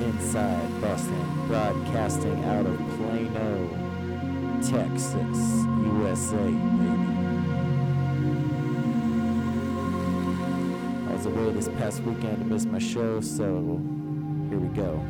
inside Boston, broadcasting out of Plano, Texas, USA, baby. I was away this past weekend to miss my show, so here we go.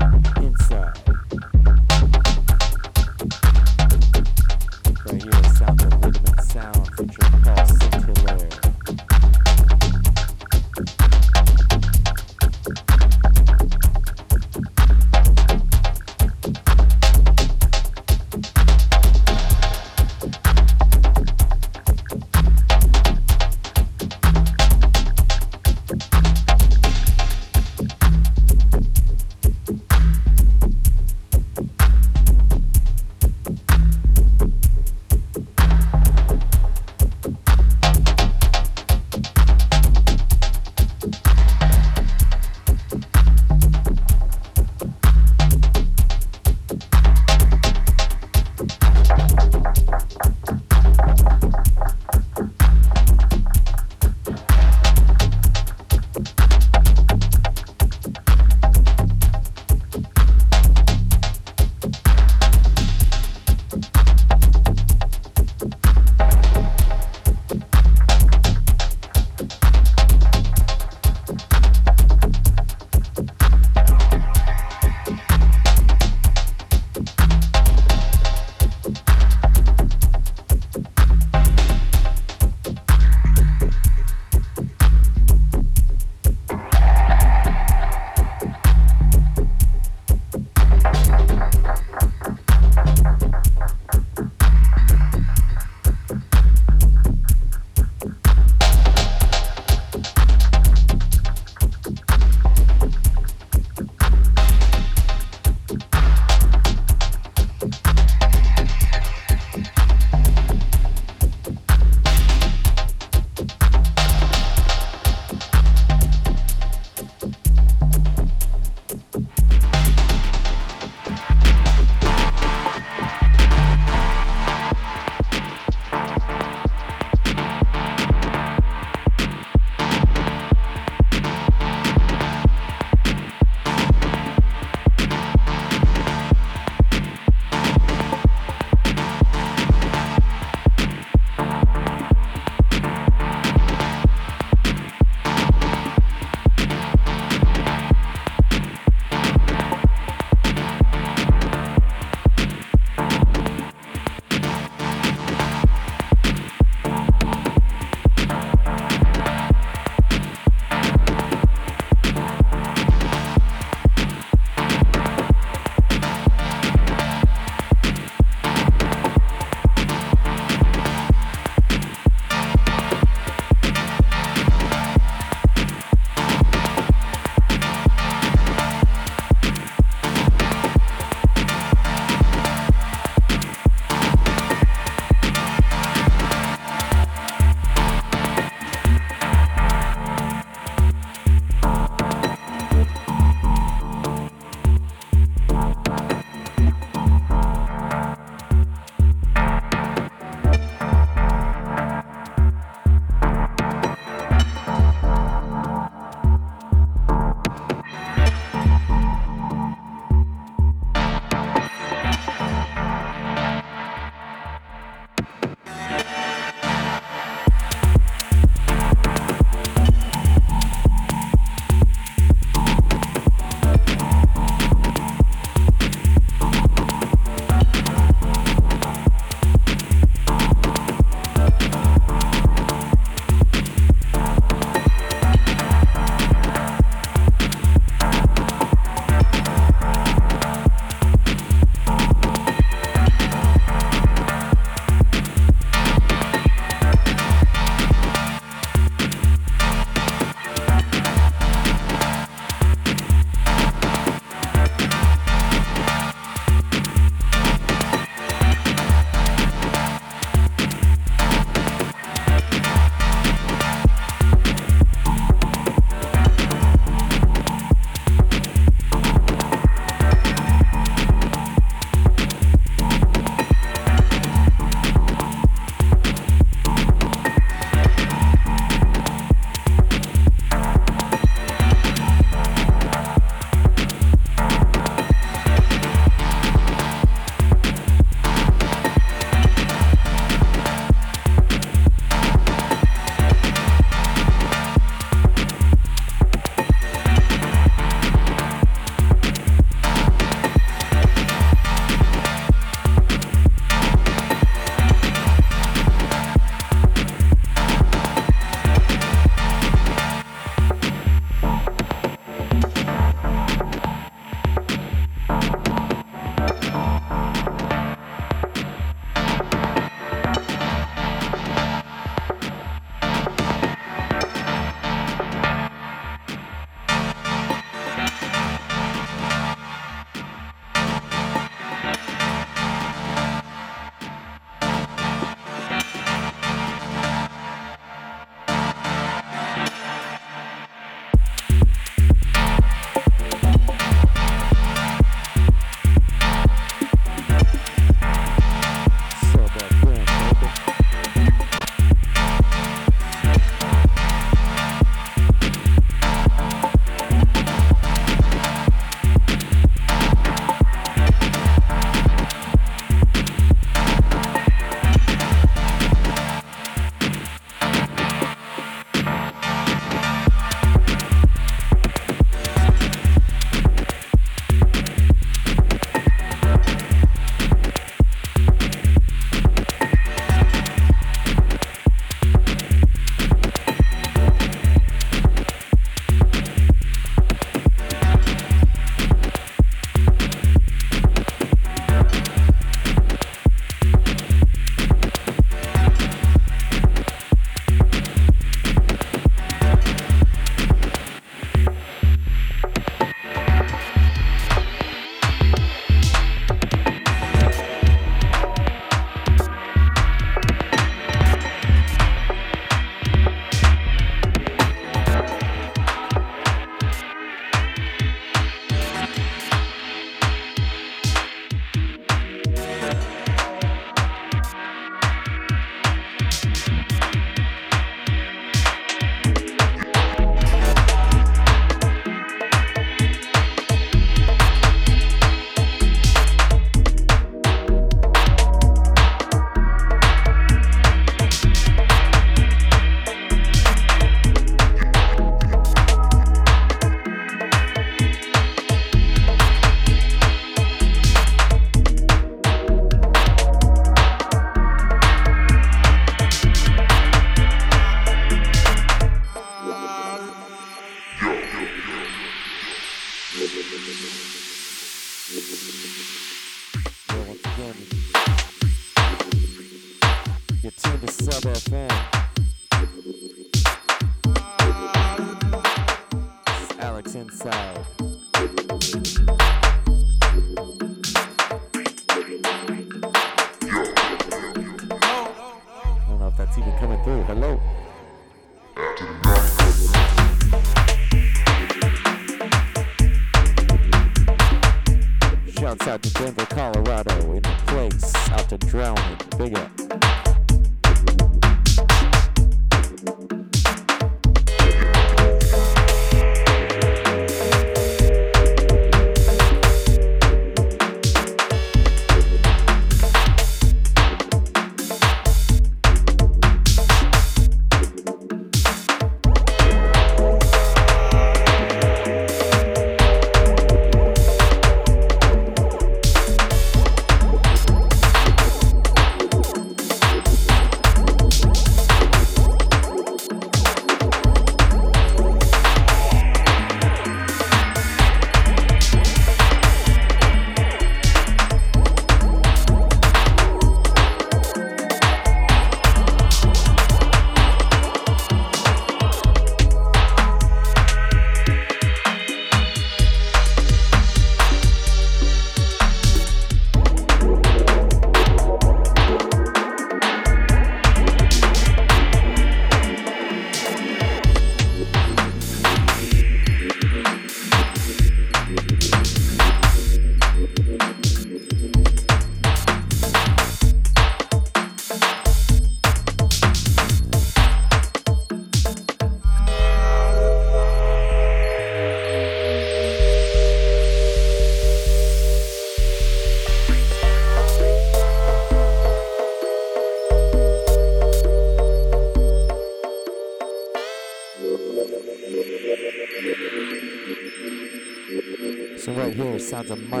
Sounds of Martin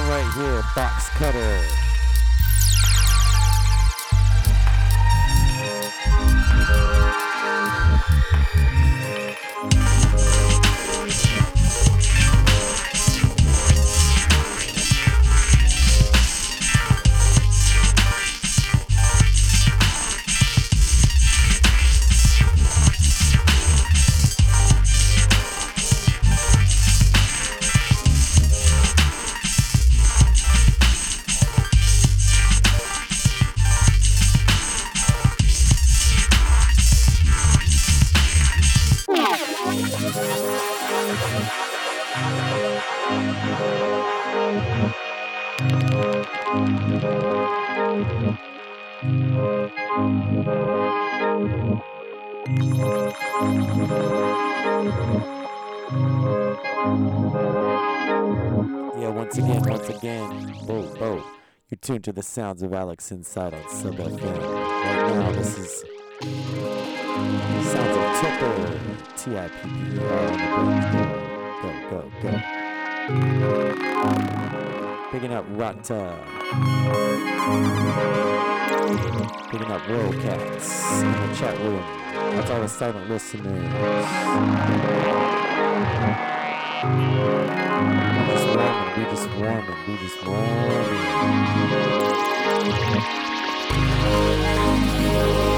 right here, Box Cutter. To the sounds of Alex Inside on Sub FM. Right now, this is sounds of Tipper, T-I-P-P-E-R on the bridge. Go, go, go. Picking up Rata. Picking up Cats in the chat room. That's all the silent listeners. We just warming, we just warming, we just Ooh.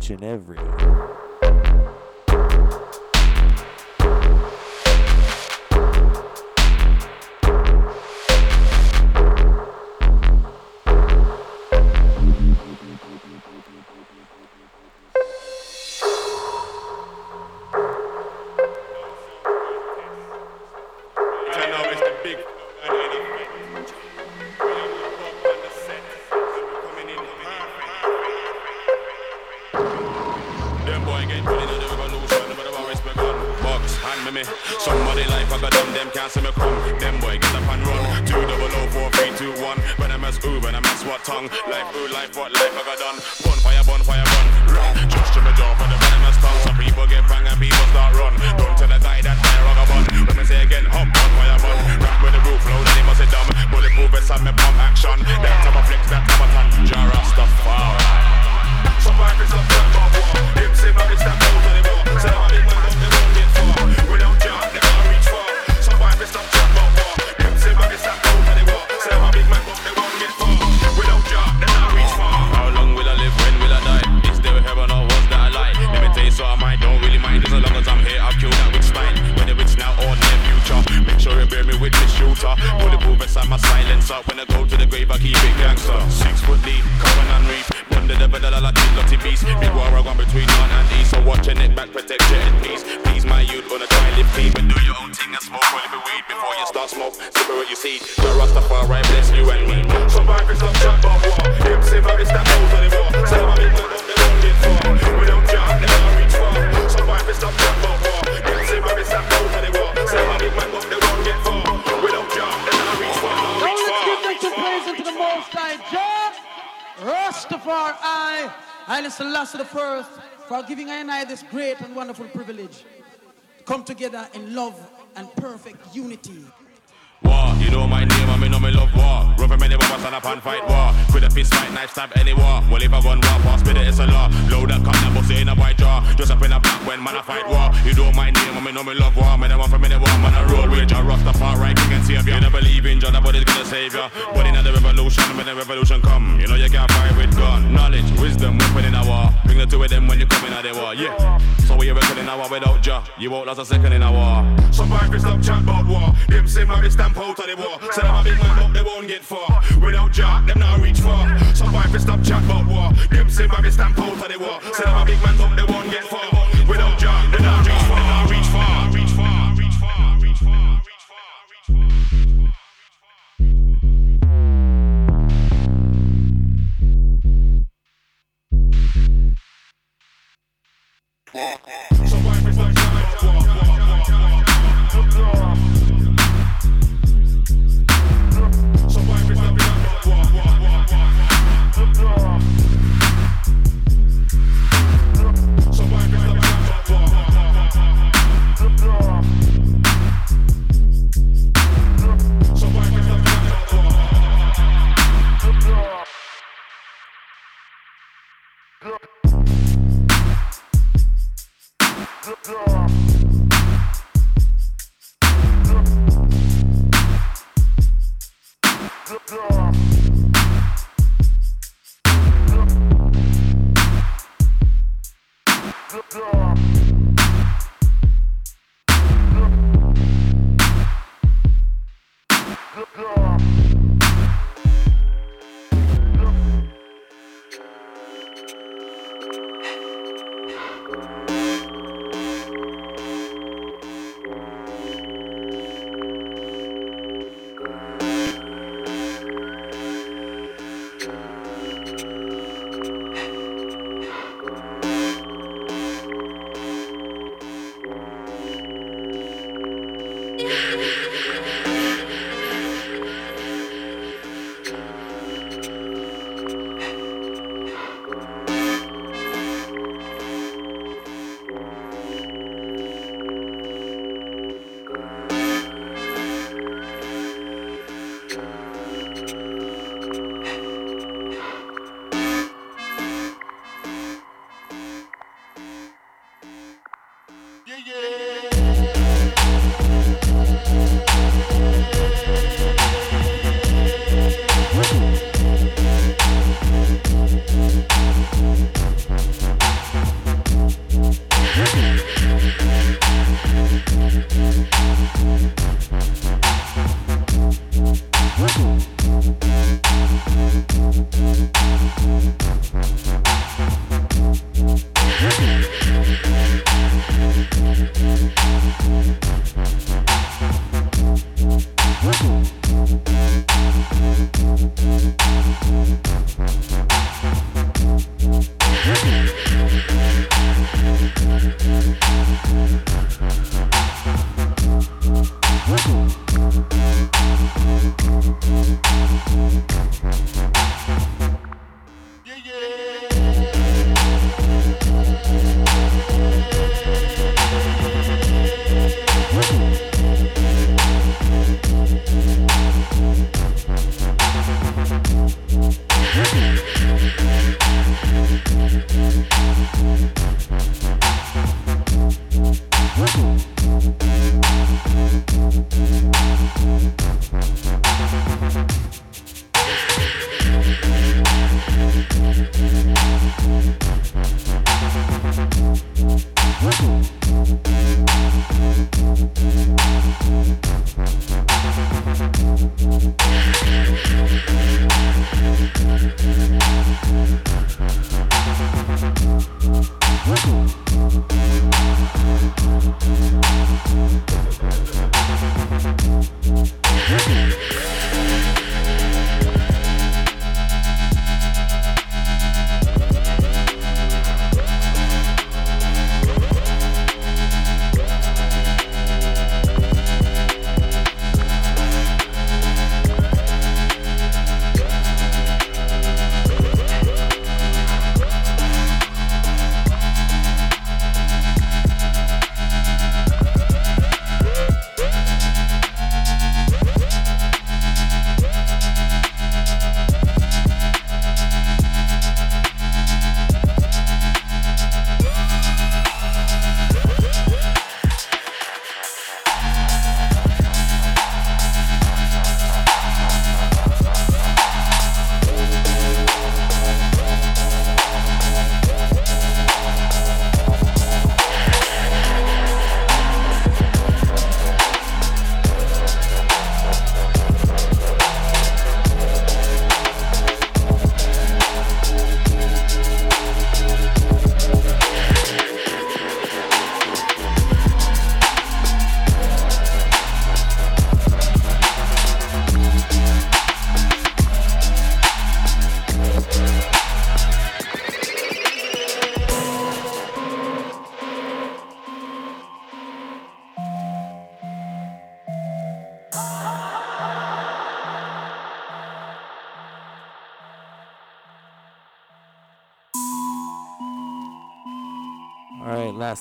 Each and every. Fist stab any war. Well, if I gun war, pass it, it's a law. Load that gun, that bust in a white jaw. Just up in a black when man I fight war. You know my name, I mean, know me love war. Man, I want from any war, man, I roll with Jah Rastafari, king and savior. You can see if you never believe in Jah, nobody's gonna save ya. But in the revolution, when the revolution come, you know you can't fight with gun. Knowledge, wisdom, weapon in a war. Bring the two of them when you come in a the war, yeah. So we ever in a without Jah, you won't last a second in a war. Somebody stop chat about war. Them say my stamp out of the war. Say them a big man, but they won't get far. Without Jah, them not reach far. Some boy fi stop chat about war. Them say me stamp out of the war. Say them a big man, but they won't get far.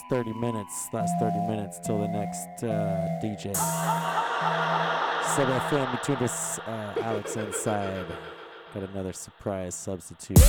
30 minutes, last 30 minutes till the next uh, DJ. Sub FM between us, uh, Alex Inside. Got another surprise substitute.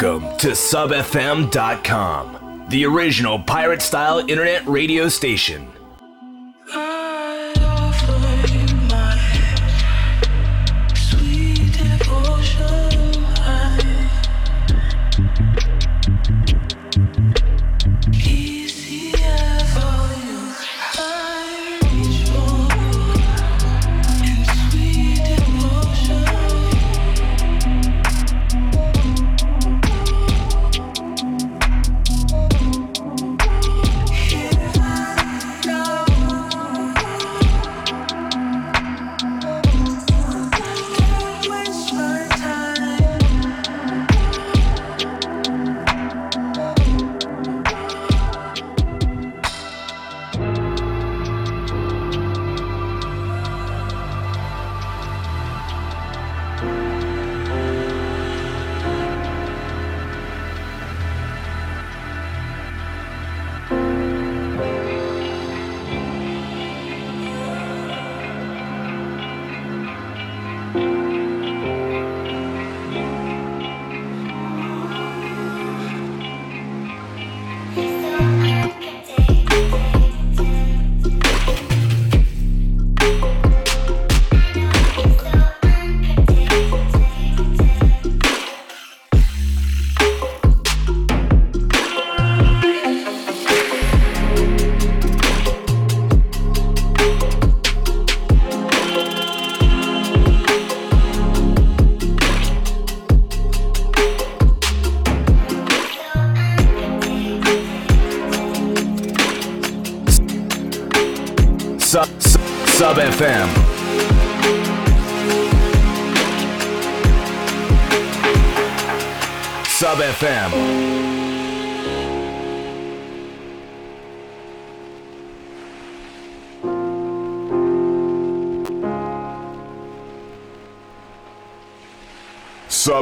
Welcome to SubFM.com, the original pirate style internet radio station.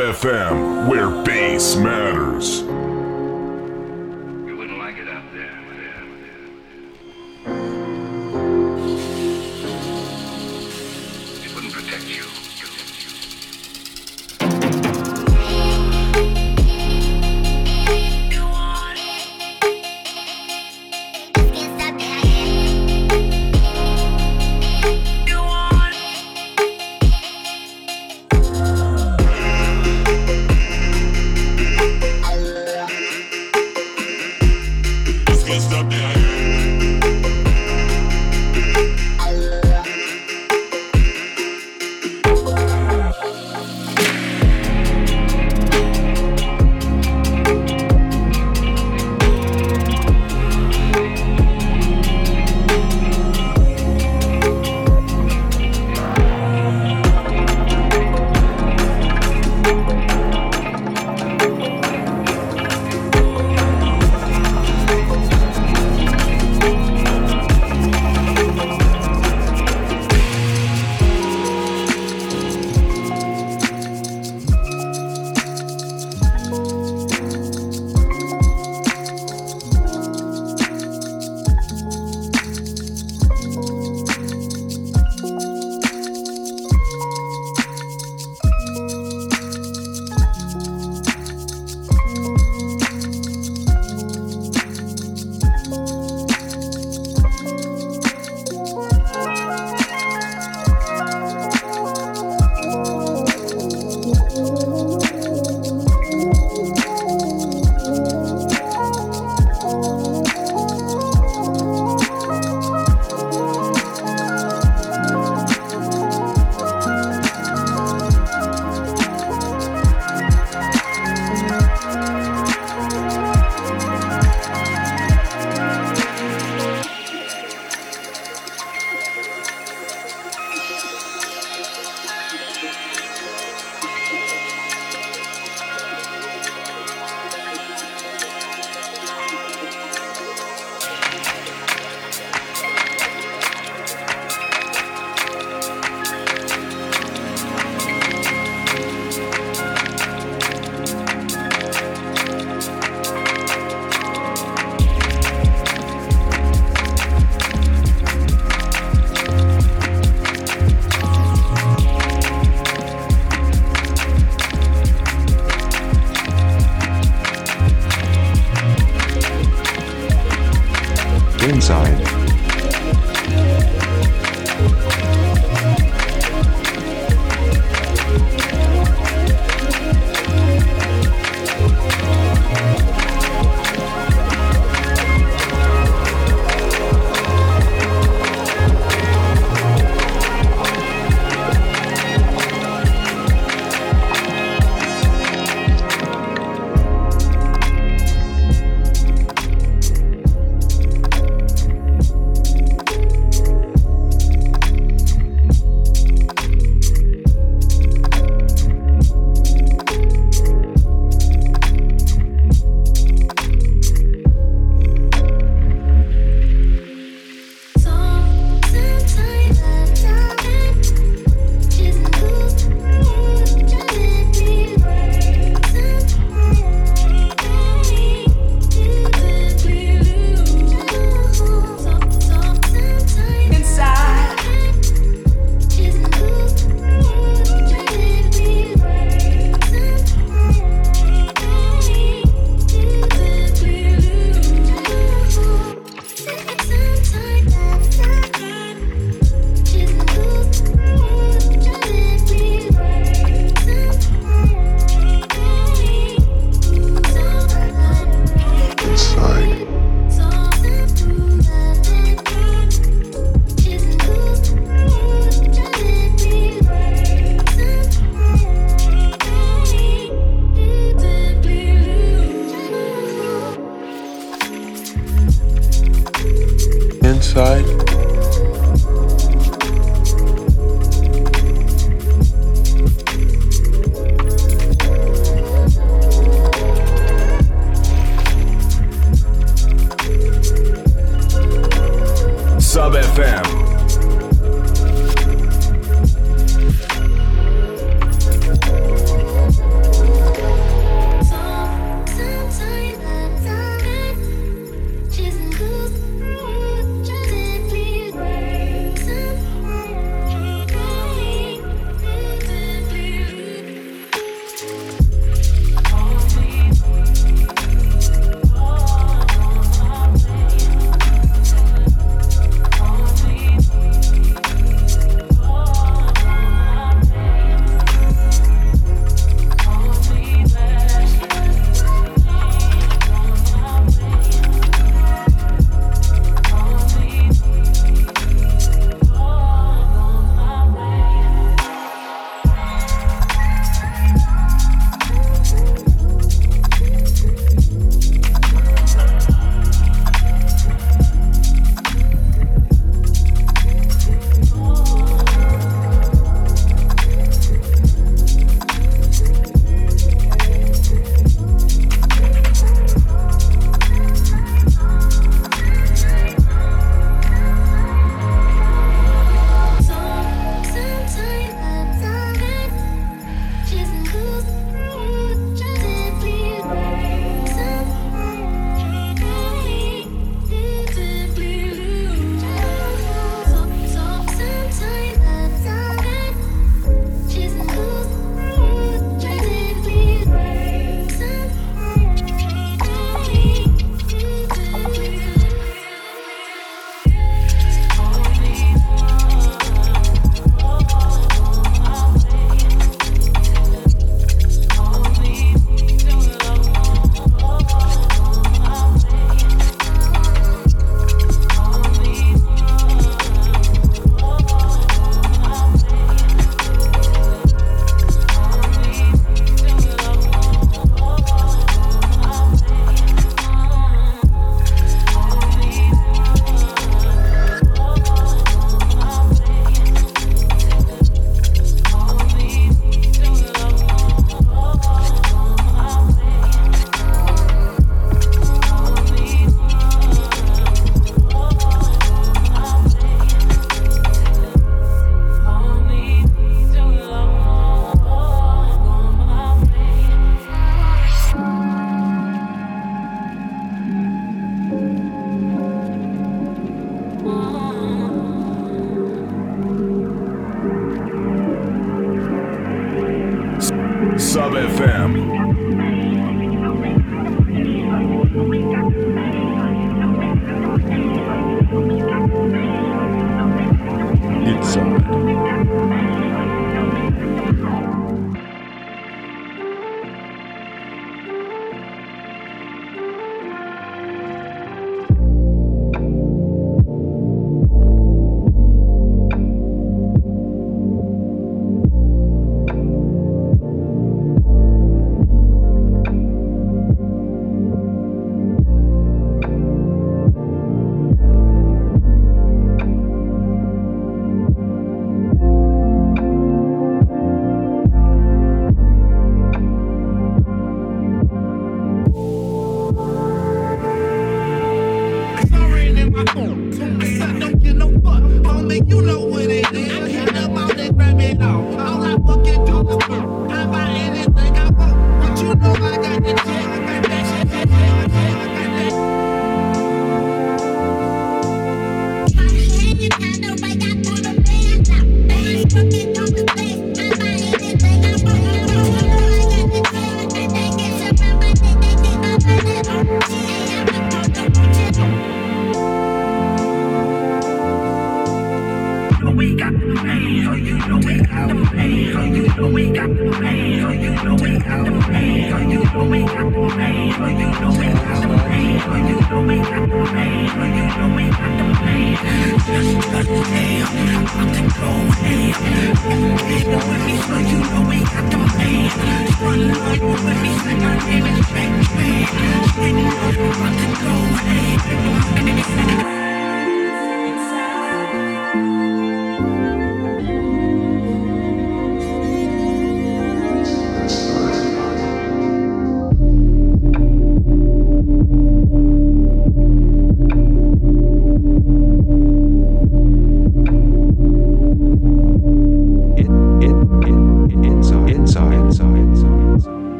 Sub FM,